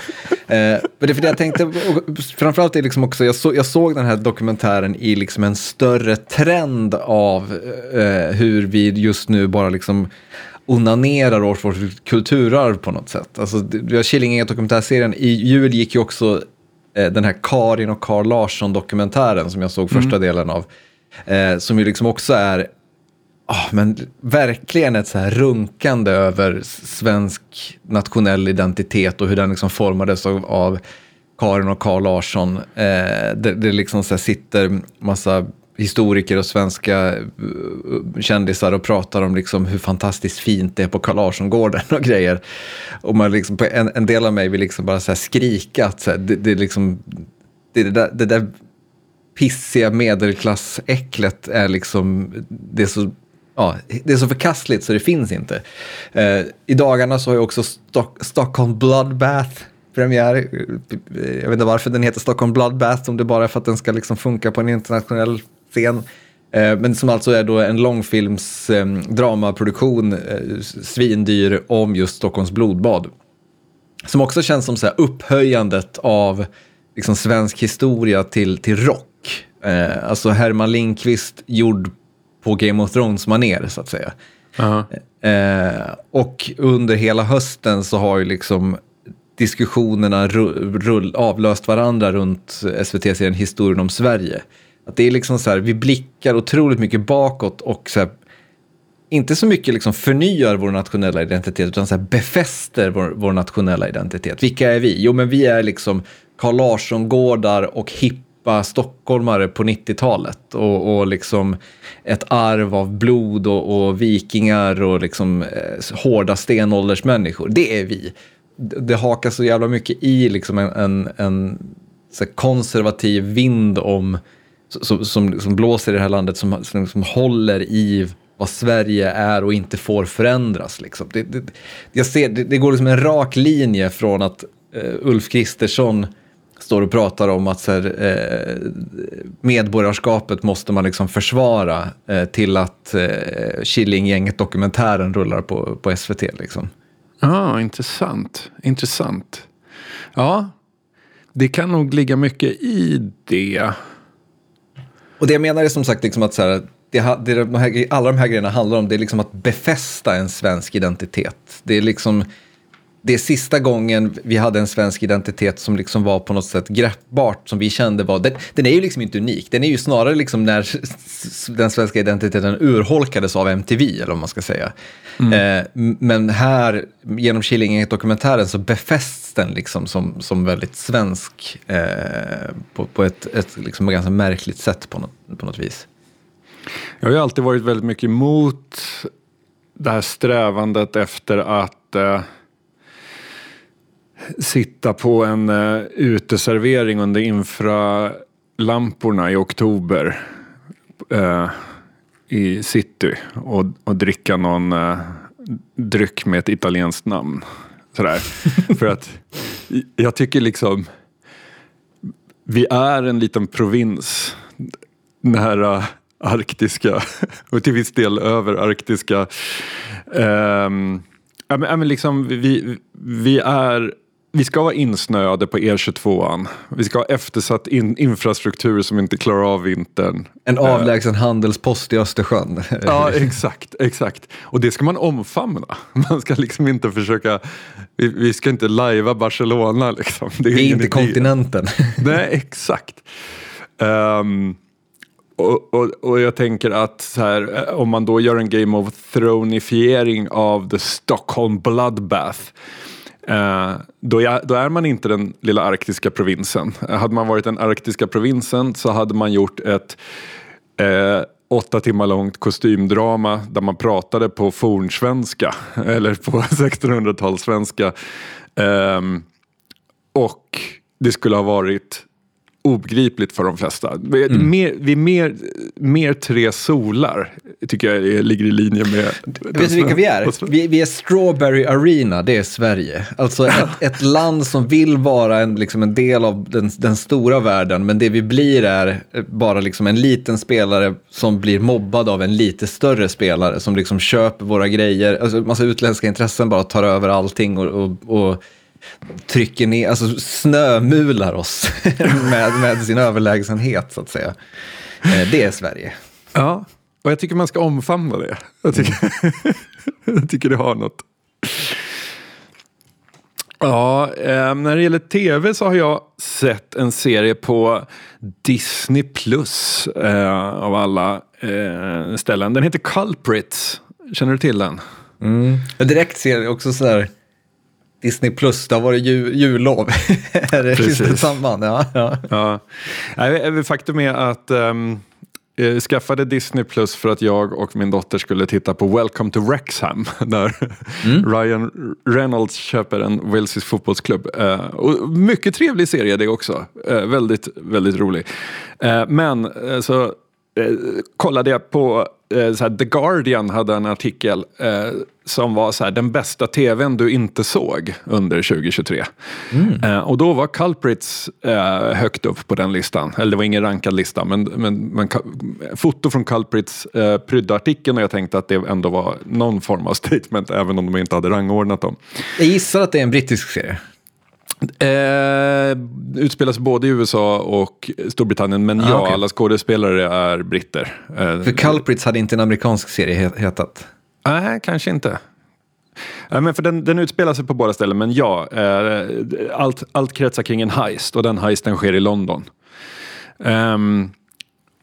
[SPEAKER 1] men det är för det jag tänkte, framförallt är liksom också, jag, så, jag såg den här dokumentären i liksom en större trend av uh, hur vi just nu bara liksom onanerar åt vårt kulturarv på något sätt. Alltså, vi har Killinggänget dokumentärserien, i jul gick ju också eh, den här Karin och Carl Larsson-dokumentären som jag såg första delen av. Eh, som ju liksom också är ah, men verkligen ett så här runkande över svensk nationell identitet och hur den liksom formades av, av Karin och Carl Larsson. Eh, det, det liksom så sitter massa historiker och svenska eh, kändisar och pratar om liksom hur fantastiskt fint det är på Carl Larsson-gården och grejer. Och man liksom, en, en del av mig vill liksom bara så skrika att så här, det, det, liksom, det, det, där, det där pissiga medelklassäcklet är liksom, det är så ja, det är så förkastligt så det finns inte. Eh, I dagarna så har ju också Stock Stockholm Bloodbath premiär. Eh, jag vet inte varför den heter Stockholm Bloodbath, om det bara är för att den ska liksom funka på en internationell scen. Eh, men som alltså är då en långfilms eh, dramaproduktion, eh, svindyr, om just Stockholms blodbad. Som också känns som så här upphöjandet av liksom svensk historia till, till rock. Eh, alltså Herman Lindqvist gjord på Game of Thrones-manér, så att säga. Uh -huh. eh, och under hela hösten så har ju liksom diskussionerna rull, avlöst varandra runt SVT-serien Historien om Sverige. Att det är liksom så här, vi blickar otroligt mycket bakåt och så här, inte så mycket liksom förnyar vår nationella identitet utan så befäster vår, vår, nationella identitet. Vilka är vi? Jo, men vi är liksom Carl Larsson-gårdar och hippa stockholmare på 90-talet och, och liksom ett arv av blod och, och vikingar och liksom eh, hårda stenåldersmänniskor. Det är vi. Det, det hakar så jävla mycket i liksom en, en, en konservativ vind om som, som, som blåser i det här landet som, som, som håller i vad Sverige är och inte får förändras. Liksom. Det, det, jag ser, det, det går liksom en rak linje från att eh, Ulf Kristersson står och pratar om att så här, eh, medborgarskapet måste man liksom försvara eh, till att eh, Killinggänget-dokumentären rullar på, på SVT. Liksom.
[SPEAKER 2] ah, intressant. Intressant. Ja, det kan nog ligga mycket i det.
[SPEAKER 1] Och det jag menar är som sagt liksom att så här, det, det, de här, alla de här grejerna handlar om det är liksom att befästa en svensk identitet. Det är liksom det är sista gången vi hade en svensk identitet som liksom var på något sätt greppbart, som vi kände var... Den, den är ju liksom inte unik, den är ju snarare liksom när den svenska identiteten urholkades av MTV, eller vad man ska säga. Mm. Eh, men här, genom Killinggänget-dokumentären, så befästs den liksom som, som väldigt svensk eh, på, på ett, ett liksom ganska märkligt sätt på något, på något vis.
[SPEAKER 2] Jag har ju alltid varit väldigt mycket emot det här strävandet efter att eh sitta på en uh, uteservering under infralamporna i oktober uh, i city och, och dricka någon uh, dryck med ett italienskt namn. Sådär. För att jag tycker liksom vi är en liten provins nära arktiska och till viss del över arktiska. Um, ja, men, ja, men liksom, vi, vi är vi ska vara insnöade på E22. Vi ska ha eftersatt in infrastruktur som inte klarar av vintern.
[SPEAKER 1] En eh. avlägsen uh, handelspost i Östersjön.
[SPEAKER 2] ja, exakt, exakt. Och det ska man omfamna. Man ska liksom inte försöka, vi, vi ska inte lajva Barcelona liksom.
[SPEAKER 1] Det är, det är inte idé. kontinenten.
[SPEAKER 2] Nej, exakt. Um, och, och, och, jag tänker att så här, om man då gör en Game of Thronifiering av The Stockholm Bloodbath Eh, Eh, då, är, då, är, man inte den lilla arktiska provinsen. Eh, hade man varit den arktiska provinsen så hade man gjort ett eh, åtta timmar långt kostymdrama där man pratade på fornsvenska eller på 1600-talssvenska. Eh, och det skulle ha varit obegripligt för de flesta. Mm. Mer, vi mer, mer tre solar tycker jag ligger i linje med...
[SPEAKER 1] Vet du vilka vi är? Vi, vi, är Strawberry Arena, det är Sverige. Alltså ett, ett land som vill vara en, liksom en del av den, den, stora världen, men det vi blir är bara liksom en liten spelare som blir mobbad av en lite större spelare som liksom köper våra grejer. Alltså massa utländska intressen bara tar över allting och, och, och trycker ner, alltså snömular oss med, med sin överlägsenhet så att säga. Eh, det är Sverige.
[SPEAKER 2] Ja, och jag tycker man ska omfamna det. Jag tycker, jag tycker det har något. Ja, eh, när det gäller tv så har jag sett en serie på Disney Plus eh, av alla eh, ställen. Den heter Culprits. Känner du till den?
[SPEAKER 1] Mm. Jag direkt ser också sådär Disney Plus, det har varit jul, jullov. är det Precis. samband? Ja, ja.
[SPEAKER 2] ja. Faktum är att um, jag skaffade Disney Plus för att jag och min dotter skulle titta på Welcome to Wrexham där mm. Ryan Reynolds köper en Walesisk fotbollsklubb. Uh, och mycket trevlig serie det också. Uh, väldigt, väldigt rolig. Uh, men så kollade jag på Eh, här, The Guardian hade en artikel eh, som var så här, den bästa tvn du inte såg under 2023. Mm. Eh, och då var Culprits eh, högt upp på den listan. Eller det var ingen rankad lista, men, men, men foto från Culprits eh, prydde artikeln och jag tänkte att det ändå var någon form av statement, även om de inte hade rangordnat dem.
[SPEAKER 1] Jag gissar att det är en brittisk serie.
[SPEAKER 2] Eh, utspelas både i USA och Storbritannien, men ah, ja, okay. alla skådespelare är britter.
[SPEAKER 1] Eh, För Culprits hade inte en amerikansk serie hetat?
[SPEAKER 2] Nej, kanske inte. Eh, men för den, den utspelar sig på båda ställen, men ja, eh, allt, allt kretsar kring en heist och den heisten sker i London. Um,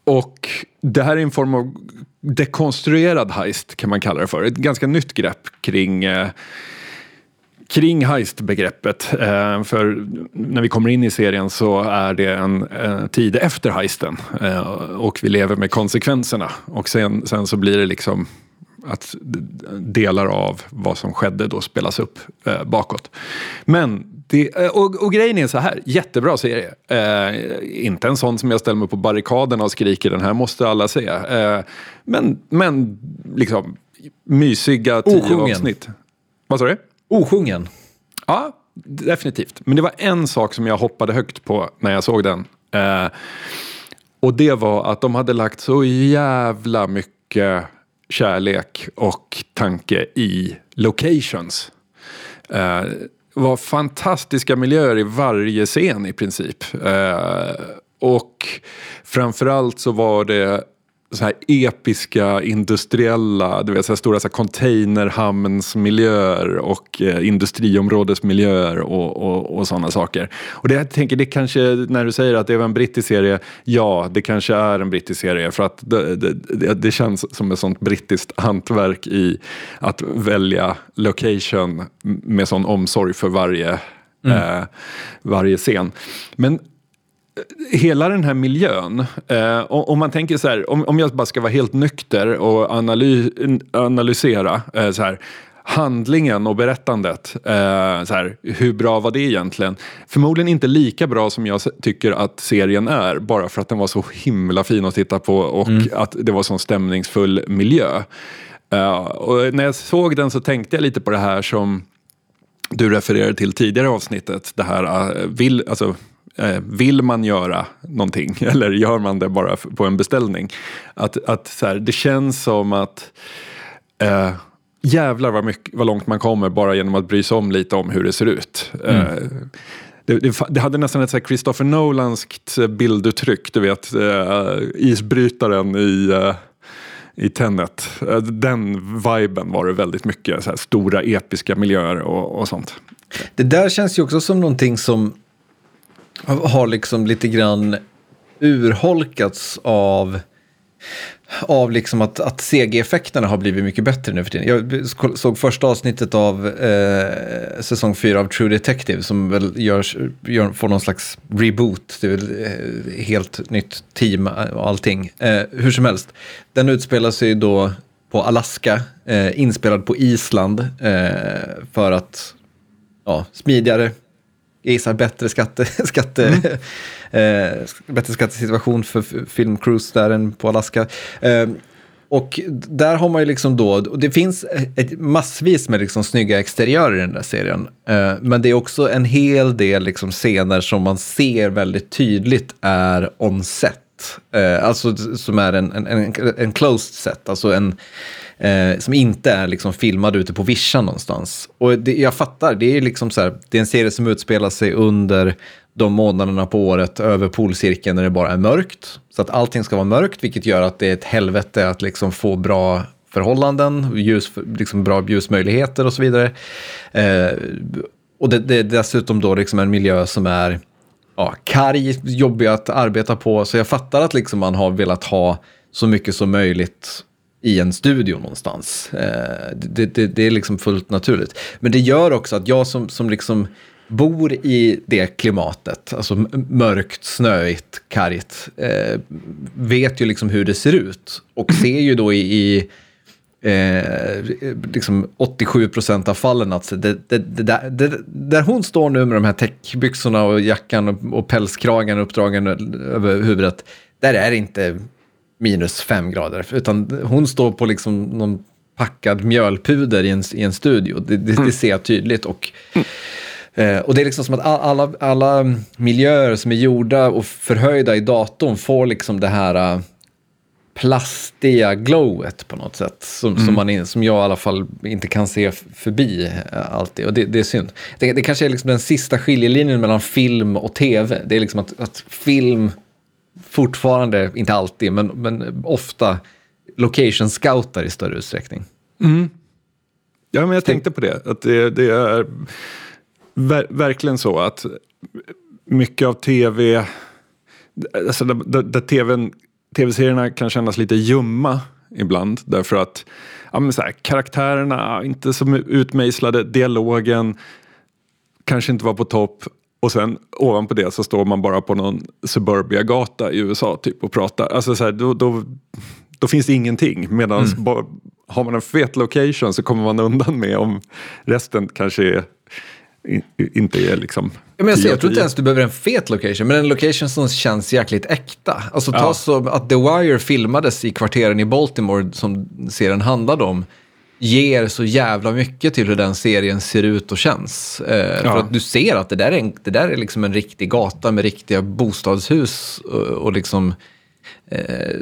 [SPEAKER 2] och det här är en form av dekonstruerad heist kan man kalla det för. Ett ganska nytt grepp kring eh, kring heist-begreppet. Eh, för när vi kommer in i serien så är det en eh, tid efter heisten eh, och vi lever med konsekvenserna. Och sen, sen så blir det liksom att delar av vad som skedde då spelas upp eh, bakåt. Men det, eh, och, och, grejen är så här, jättebra serie. Eh, inte en sån som jag ställer mig på barrikaderna och skriker den här måste alla se. Eh, men, men liksom mysiga tio Osjungen. avsnitt. Vad sa du?
[SPEAKER 1] Osjungen.
[SPEAKER 2] Ja, definitivt. Men det var en sak som jag hoppade högt på när jag såg den. Eh, och det var att de hade lagt så jävla mycket kärlek och tanke i locations. Eh, var fantastiska miljöer i varje scen i princip. Eh, och framförallt så var det så här episka industriella, du vet så här stora så här containerhamnsmiljöer och eh, industriområdesmiljöer och, och, och sådana saker. Och det jag tänker, det kanske, när du säger att det är en brittisk serie, ja det kanske är en brittisk serie för att det, det, det, det känns som ett sånt brittiskt hantverk i att välja location med sån omsorg för varje Mm. Eh, varje scen. Men hela den här miljön, eh, om man tänker så här, om, om jag bara ska vara helt nykter och analy, analysera eh, så här, handlingen och berättandet, eh, så här, hur bra var det egentligen? Förmodligen inte lika bra som jag tycker att serien är, bara för att den var så himla fin att titta på och mm. att det var sån stämningsfull miljö. Uh, och när jag såg den så tänkte jag lite på det här som du refererade till tidigare avsnittet. Det här, uh, vill, alltså, Eh, vill man göra någonting eller gör man det bara på en beställning? Att, att så här, det känns som att eh, jävlar vad, mycket, vad långt man kommer bara genom att bry sig om lite om hur det ser ut. Mm. Eh, det, det, det, hade nästan ett så Christopher Nolanskt bilduttryck, du vet uh, isbrytaren i, uh, i Tenet. Den viben var det väldigt mycket, så här, stora episka miljöer och, och sånt.
[SPEAKER 1] Det där känns ju också som någonting som har liksom lite grann urholkats av av liksom att, att CG-effekterna har blivit mycket bättre nu för tiden. Jag såg första avsnittet av eh, säsong 4 av True Detective som väl görs, gör, får någon slags reboot. Det är väl eh, helt nytt team och allting. Eh, hur som helst, den utspelar sig då på Alaska, eh, inspelad på Island eh, för att ja, smidigare jag gissar bättre, skatte, skatte, mm. eh, bättre skattesituation för filmcruise där än på Alaska. Eh, och där har man ju liksom då, och det finns ett, massvis med liksom snygga exteriörer i den där serien. Eh, men det är också en hel del liksom scener som man ser väldigt tydligt är on set. Eh, alltså som är en, en, en, en closed set, alltså en eh, som inte är liksom filmad ute på vischan någonstans. Och det, jag fattar, det är liksom så här, det är en serie som utspelar sig under de månaderna på året över polcirkeln när det bara är mörkt. Så att allting ska vara mörkt, vilket gör att det är ett helvete att liksom få bra förhållanden, ljus, liksom bra ljusmöjligheter och så vidare. Eh, och det, det, är dessutom då liksom en miljö som är ja, karg, jobbig att arbeta på. Så jag fattar att liksom man har velat ha så mycket som möjligt i en studio någonstans. Eh, det, det, det, är liksom fullt naturligt. Men det gör också att jag som, som liksom bor i det klimatet, alltså mörkt, snöigt, kargt, eh, vet ju liksom hur det ser ut. Och ser ju då i, i eh, liksom 87 procent av fallen att det, det, det, där, det, där hon står nu med de här täckbyxorna och jackan och, och pälskragen uppdragen över huvudet, där är det inte minus fem grader, utan hon står på liksom någon packad mjölpuder i en, i en studio. Det, det, det ser jag tydligt. Och, eh, och det är liksom som att alla, alla miljöer som är gjorda och förhöjda i datorn får liksom det här uh, plastiga glowet på något sätt. Som, mm. som, man, som jag i alla fall inte kan se förbi uh, alltid. Och det, det är synd. Det, det kanske är liksom den sista skiljelinjen mellan film och tv. Det är liksom att, att film fortfarande, inte alltid, men, men ofta location scoutar i större utsträckning.
[SPEAKER 2] Mm. Ja, men jag tänkte på det. Att det, det är ver verkligen så att mycket av tv, alltså där, där tvn, tv-serierna kan kännas lite ljumma ibland. Därför att ja, men så här, karaktärerna inte så utmejslade, dialogen kanske inte var på topp. Och sen ovanpå det så står man bara på någon suburbia-gata i USA typ och pratar. Alltså så här, då, då, då, finns det ingenting. Medan mm. har man en fet location så kommer man undan med om resten kanske är, inte är liksom...
[SPEAKER 1] Ja, men jag, ser, jag tror inte ens du behöver en fet location, men en location som känns jäkligt äkta. Alltså ta ja. så att The Wire filmades i kvarteren i Baltimore som serien handlade om ger så jävla mycket till hur den serien ser ut och känns. Eh, ja. För att du ser att det där är, en, det där är liksom en riktig gata med riktiga bostadshus och, och liksom... Eh,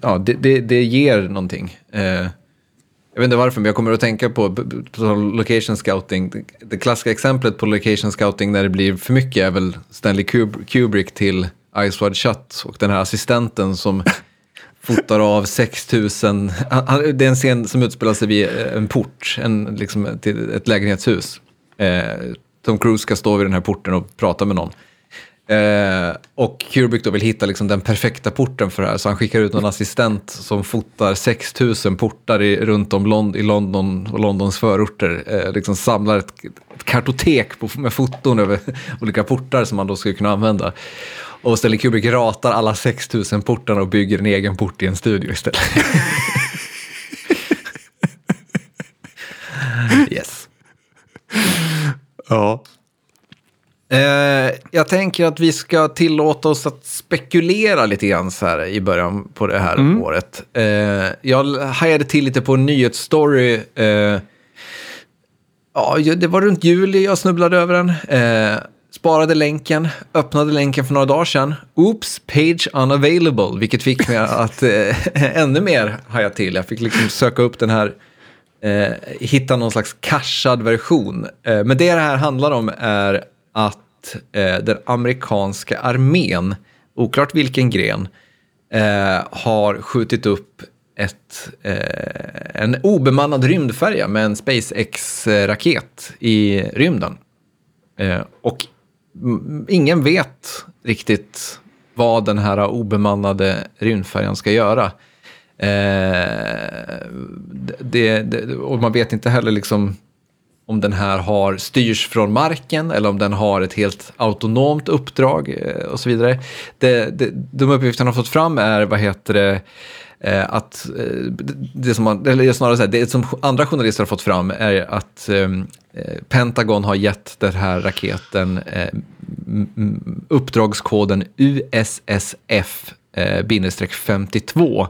[SPEAKER 1] ja, det, det, det, ger någonting. Eh, jag vet inte varför, men jag kommer att tänka på, på location scouting. Det, det klassiska exemplet på location scouting när det blir för mycket är väl Stanley Kubrick till Ice Wide Shut och den här assistenten som fotar av 6000, det är en scen som utspelar sig vid eh, en port, en, liksom, till ett lägenhetshus. Eh, Tom Cruise ska stå vid den här porten och prata med någon. Eh, och Kubrick då vill hitta liksom den perfekta porten för det här, så han skickar ut någon assistent som fotar 6000 portar i, runt om Lond i London och Londons förorter. Eh, liksom samlar ett, ett kartotek på, med foton över olika portar som man då skulle kunna använda. Och Stanley Kubrick ratar alla 6000 portarna och bygger en egen port i en studio istället. yes.
[SPEAKER 2] Ja.
[SPEAKER 1] Eh, jag tänker att vi ska tillåta oss att spekulera lite grann så här i början på det här mm. året. Eh, jag hajade till lite på en nyhetsstory. Eh, ja, det var runt juli jag snubblade över den. Sparade länken, öppnade länken för några dagar sedan. Oops, page unavailable, vilket fick mig att ännu mer haja till. Jag fick liksom söka upp den här, hitta någon slags cashad version. Men det det här handlar om är att eh, den amerikanska armén, oklart vilken gren, eh, har skjutit upp ett, eh, en obemannad rymdfärja med en SpaceX-raket i rymden. Eh, och ingen vet riktigt vad den här obemannade rymdfärjan ska göra. Eh, det, det, och man vet inte heller liksom om den här har styrs från marken eller om den har ett helt autonomt uppdrag eh, och så vidare. Det, det, de uppgifterna har fått fram är, vad heter det, eh, att eh, det som, man, eller snarare så här, det som andra journalister har fått fram är att Pentagon har gett den här raketen uppdragskoden USSF 52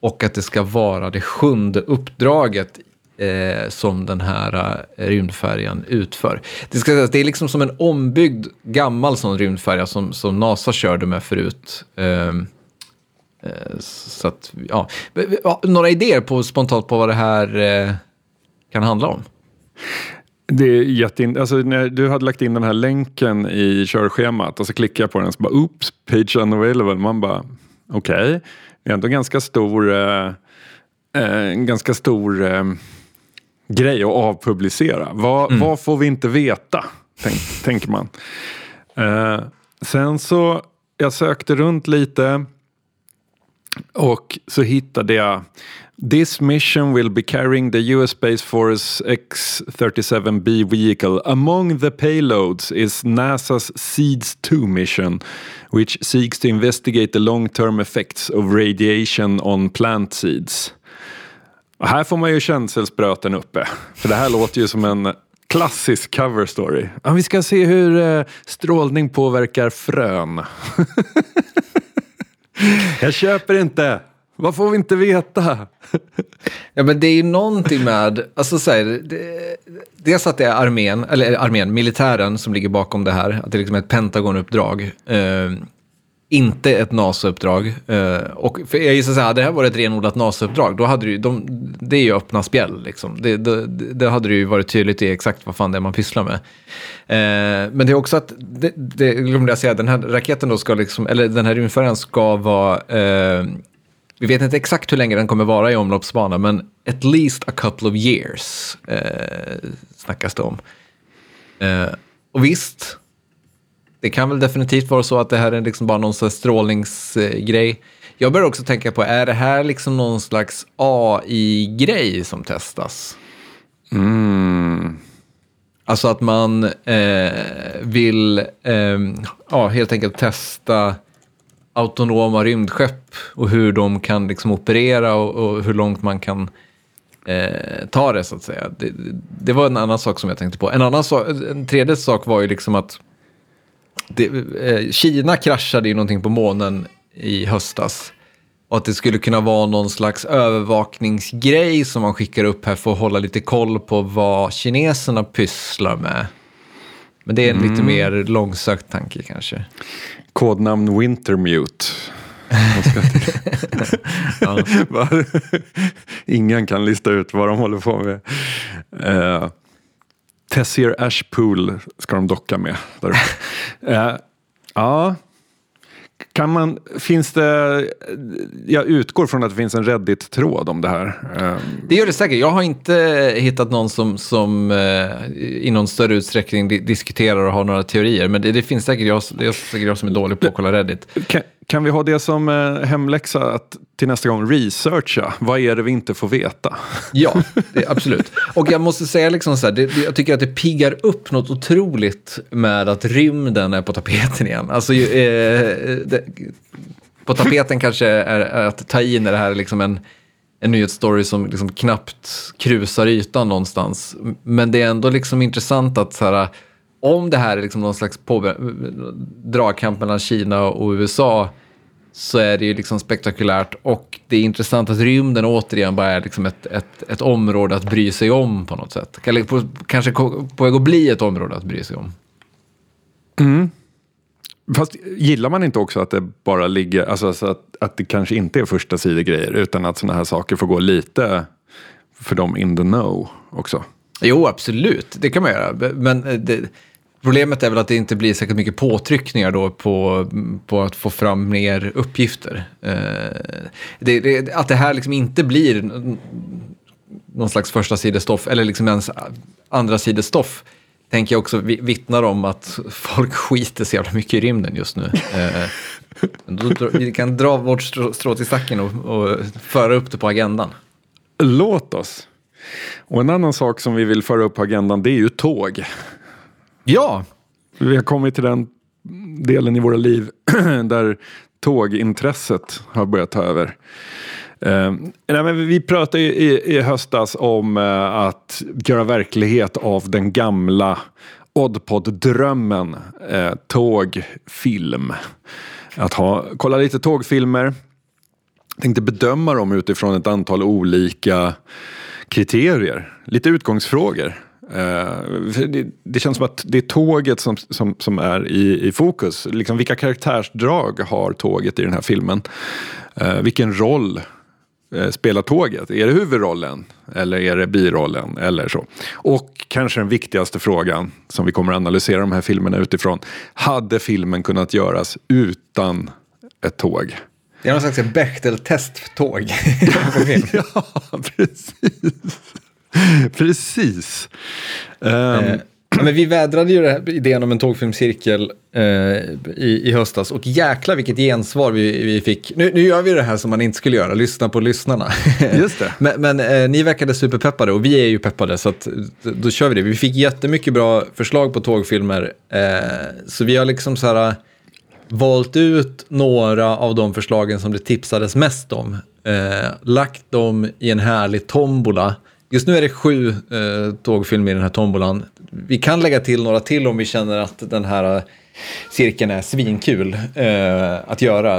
[SPEAKER 1] och att det ska vara det sjunde uppdraget eh, som den här eh, rymdfärjan utför. Det, ska sägas, det är liksom som en ombyggd gammal sån rymdfärja som, som NASA körde med förut. Eh, Eh, så att, ja. Några idéer på, spontant på vad det här eh, kan handla om?
[SPEAKER 2] Det är jättein... alltså, när du hade lagt in den här länken i körschemat och så klickar jag på den och så bara oops, page unavailable. Man bara okej, okay. det är ändå ganska stor, eh, en ganska stor eh, grej att avpublicera. Vad, mm. vad får vi inte veta? Tänk, tänker man. Eh, sen så, jag sökte runt lite Och så hittade jag This mission will be carrying the US Space Force X-37B vehicle. Among the payloads is NASA's SEEDS 2 mission, which seeks to investigate the long-term effects of radiation on plant seeds. Och här får man ju känselspröten uppe. För det här låter ju som en klassisk cover story. Ja, vi ska se hur eh, strålning påverkar frön. Jag köper inte. Vad får vi inte veta?
[SPEAKER 1] Ja, men det är ju någonting med, alltså så här, det, dels att det är armén, eller armén, militären som ligger bakom det här, att det är liksom ett Pentagon-uppdrag. Eh, inte ett NASA-uppdrag. Eh, och för jag gissar så här, hade det här varit ett renodlat NASA-uppdrag, då hade det ju, de, det är ju öppna spjäll liksom. Det, det, det hade det ju varit tydligt i exakt vad fan det är man pysslar med. Eh, men det är också att, det, det glömde jag säga, den här raketen då ska liksom, eller den här rymdfärjan ska vara, eh, vi vet inte exakt hur länge den kommer vara i omloppsbana, men at least a couple of years eh, snackas det om. Eh, och visst, det kan väl definitivt vara så att det här är liksom bara någon slags strålningsgrej. Jag börjar också tänka på, är det här liksom någon slags AI-grej som testas?
[SPEAKER 2] Mm.
[SPEAKER 1] Alltså att man eh, vill eh, ja, helt enkelt testa autonoma rymdskepp och hur de kan liksom operera och, och hur långt man kan eh, ta det så att säga. Det, det, var en annan sak som jag tänkte på. En, annan sak, en tredje sak var ju liksom att det, eh, Kina kraschade ju någonting på månen i höstas. Och att det skulle kunna vara någon slags övervakningsgrej som man skickar upp här för att hålla lite koll på vad kineserna pysslar med. Men det är en mm. lite mer långsökt tanke kanske.
[SPEAKER 2] Kodnamn Wintermute. Ingen kan lista ut vad de håller på med. Uh, Tessier Ashpool ska de docka med. Där. uh, ja, kan man, finns det, jag utgår från att det finns en Reddit-tråd om det här.
[SPEAKER 1] Det gör det säkert. Jag har inte hittat någon som, som eh, i någon större utsträckning diskuterar och har några teorier. Men det, det finns säkert jag, det är säkert jag som är dålig på att kolla Reddit.
[SPEAKER 2] Kan, kan vi ha det som eh, hemläxa att till nästa gång researcha? Vad är det vi inte får veta?
[SPEAKER 1] Ja, det, absolut. Och jag måste säga liksom så här, det, jag tycker att det piggar upp något otroligt med att rymden är på tapeten igen. Alltså, eh, det, på tapeten kanske är, är, att ta i när det här är liksom en, en nyhetsstory som liksom knappt krusar ytan någonstans. Men det är ändå liksom intressant att så här, om det här är liksom någon slags dragkamp mellan Kina och USA så är det ju liksom spektakulärt och det är intressant att rymden återigen bara är liksom ett, ett, ett område att bry sig om på något sätt. Kanske på väg att bli ett område att bry sig om.
[SPEAKER 2] Mm. Fast gillar man inte också att det bara ligger, alltså att, att det kanske inte är första grejer utan att sådana här saker får gå lite för dem in the know också?
[SPEAKER 1] Jo, absolut, det kan man göra. Men eh, det, Problemet är väl att det inte blir särskilt mycket påtryckningar då på, på att få fram mer uppgifter. Eh, det, det, att det här liksom inte blir någon slags första sidestoff eller liksom ens andra sidestoff tänker jag också vittnar om att folk skiter så jävla mycket i rymden just nu. Eh, vi kan dra vårt strå till stacken och, och föra upp det på agendan.
[SPEAKER 2] Låt oss. Och en annan sak som vi vill föra upp på agendan det är ju tåg.
[SPEAKER 1] Ja.
[SPEAKER 2] Vi har kommit till den delen i våra liv där tågintresset har börjat ta över. Eh, nej, men vi pratade i, i höstas om eh, att göra verklighet av den gamla Oddpod-drömmen, eh, tågfilm. Att ha, kolla lite tågfilmer, tänkte bedöma dem utifrån ett antal olika kriterier, lite utgångsfrågor. Uh, det, det, känns som att det är tåget som, som, som är i, i fokus. Liksom, vilka karaktärsdrag har tåget i den här filmen? Uh, vilken roll uh, spelar tåget? Är det huvudrollen? Eller är det birollen? Eller så. Och kanske den viktigaste frågan som vi kommer att analysera de här filmerna utifrån. Hade filmen kunnat göras utan ett tåg?
[SPEAKER 1] Det är någon slags Bechteltest för tåg.
[SPEAKER 2] ja, precis. Precis. Um,
[SPEAKER 1] Men vi vädrade ju här, idén om en tågfilmscirkel eh, i, i höstas och jäkla vilket gensvar vi, vi fick. Nu, nu gör vi det här som man inte skulle göra, lyssna på lyssnarna.
[SPEAKER 2] Just det.
[SPEAKER 1] men men eh, ni verkade superpeppade och vi är ju peppade så att, då kör vi det. Vi fick jättemycket bra förslag på tågfilmer eh, så vi har liksom så här valt ut några av de förslagen som det tipsades mest om. Eh, lagt dem i en härlig tombola. Just nu är det sju eh, tågfilmer i den här tombolan. Vi kan lägga till några till om vi känner att den här eh, cirkeln är svinkul eh, att göra.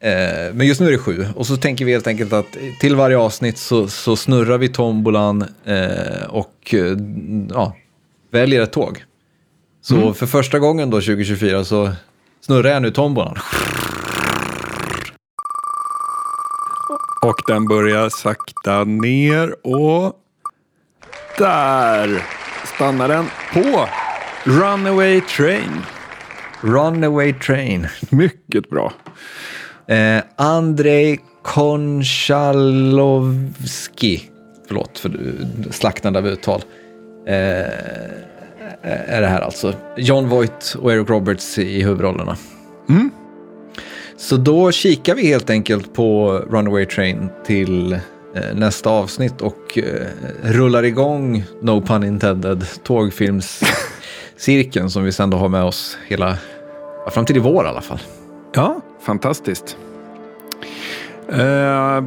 [SPEAKER 1] Eh, men just nu är det sju. Och så tänker vi helt enkelt att till varje avsnitt så, så snurrar vi tombolan eh, och eh, ja, väljer ett tåg. Så
[SPEAKER 2] Mm.
[SPEAKER 1] för första gången då 2024 så snurrar jag nu tombolan.
[SPEAKER 2] Och den börjar sakta ner och där stannar den på Runaway Train.
[SPEAKER 1] Runaway Train.
[SPEAKER 2] Mycket bra.
[SPEAKER 1] Eh, Andrei Konchalovski. Förlåt för slaktande av uttal. Eh, är det här alltså. John Voight och Eric Roberts i huvudrollerna. Så då kikar vi helt enkelt på Runaway Train till eh, nästa avsnitt och eh, rullar igång, no pun intended, tågfilmscirkeln som vi sen då har med oss hela, fram till i vår i alla fall.
[SPEAKER 2] Ja, fantastiskt. Eh,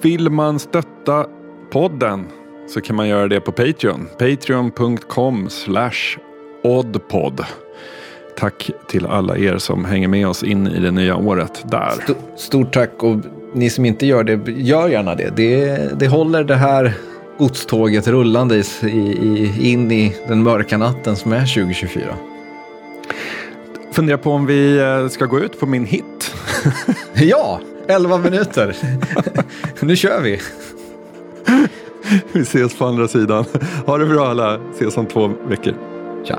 [SPEAKER 2] vill man stötta podden så kan man göra det på Patreon. Patreon.com slash oddpod. Tack till alla er som hänger med oss in i det nya året där.
[SPEAKER 1] St- Stort tack och ni som inte gör det, gör gärna det. Det, det håller det här godståget rullande i, i, in i den mörka natten som är 2024.
[SPEAKER 2] Funderar på om vi eh, ska gå ut på min hit.
[SPEAKER 1] Ja, 11 minuter. nu kör vi.
[SPEAKER 2] Vi ses på andra sidan. Ha det bra alla. Ses om två veckor.
[SPEAKER 1] Tja.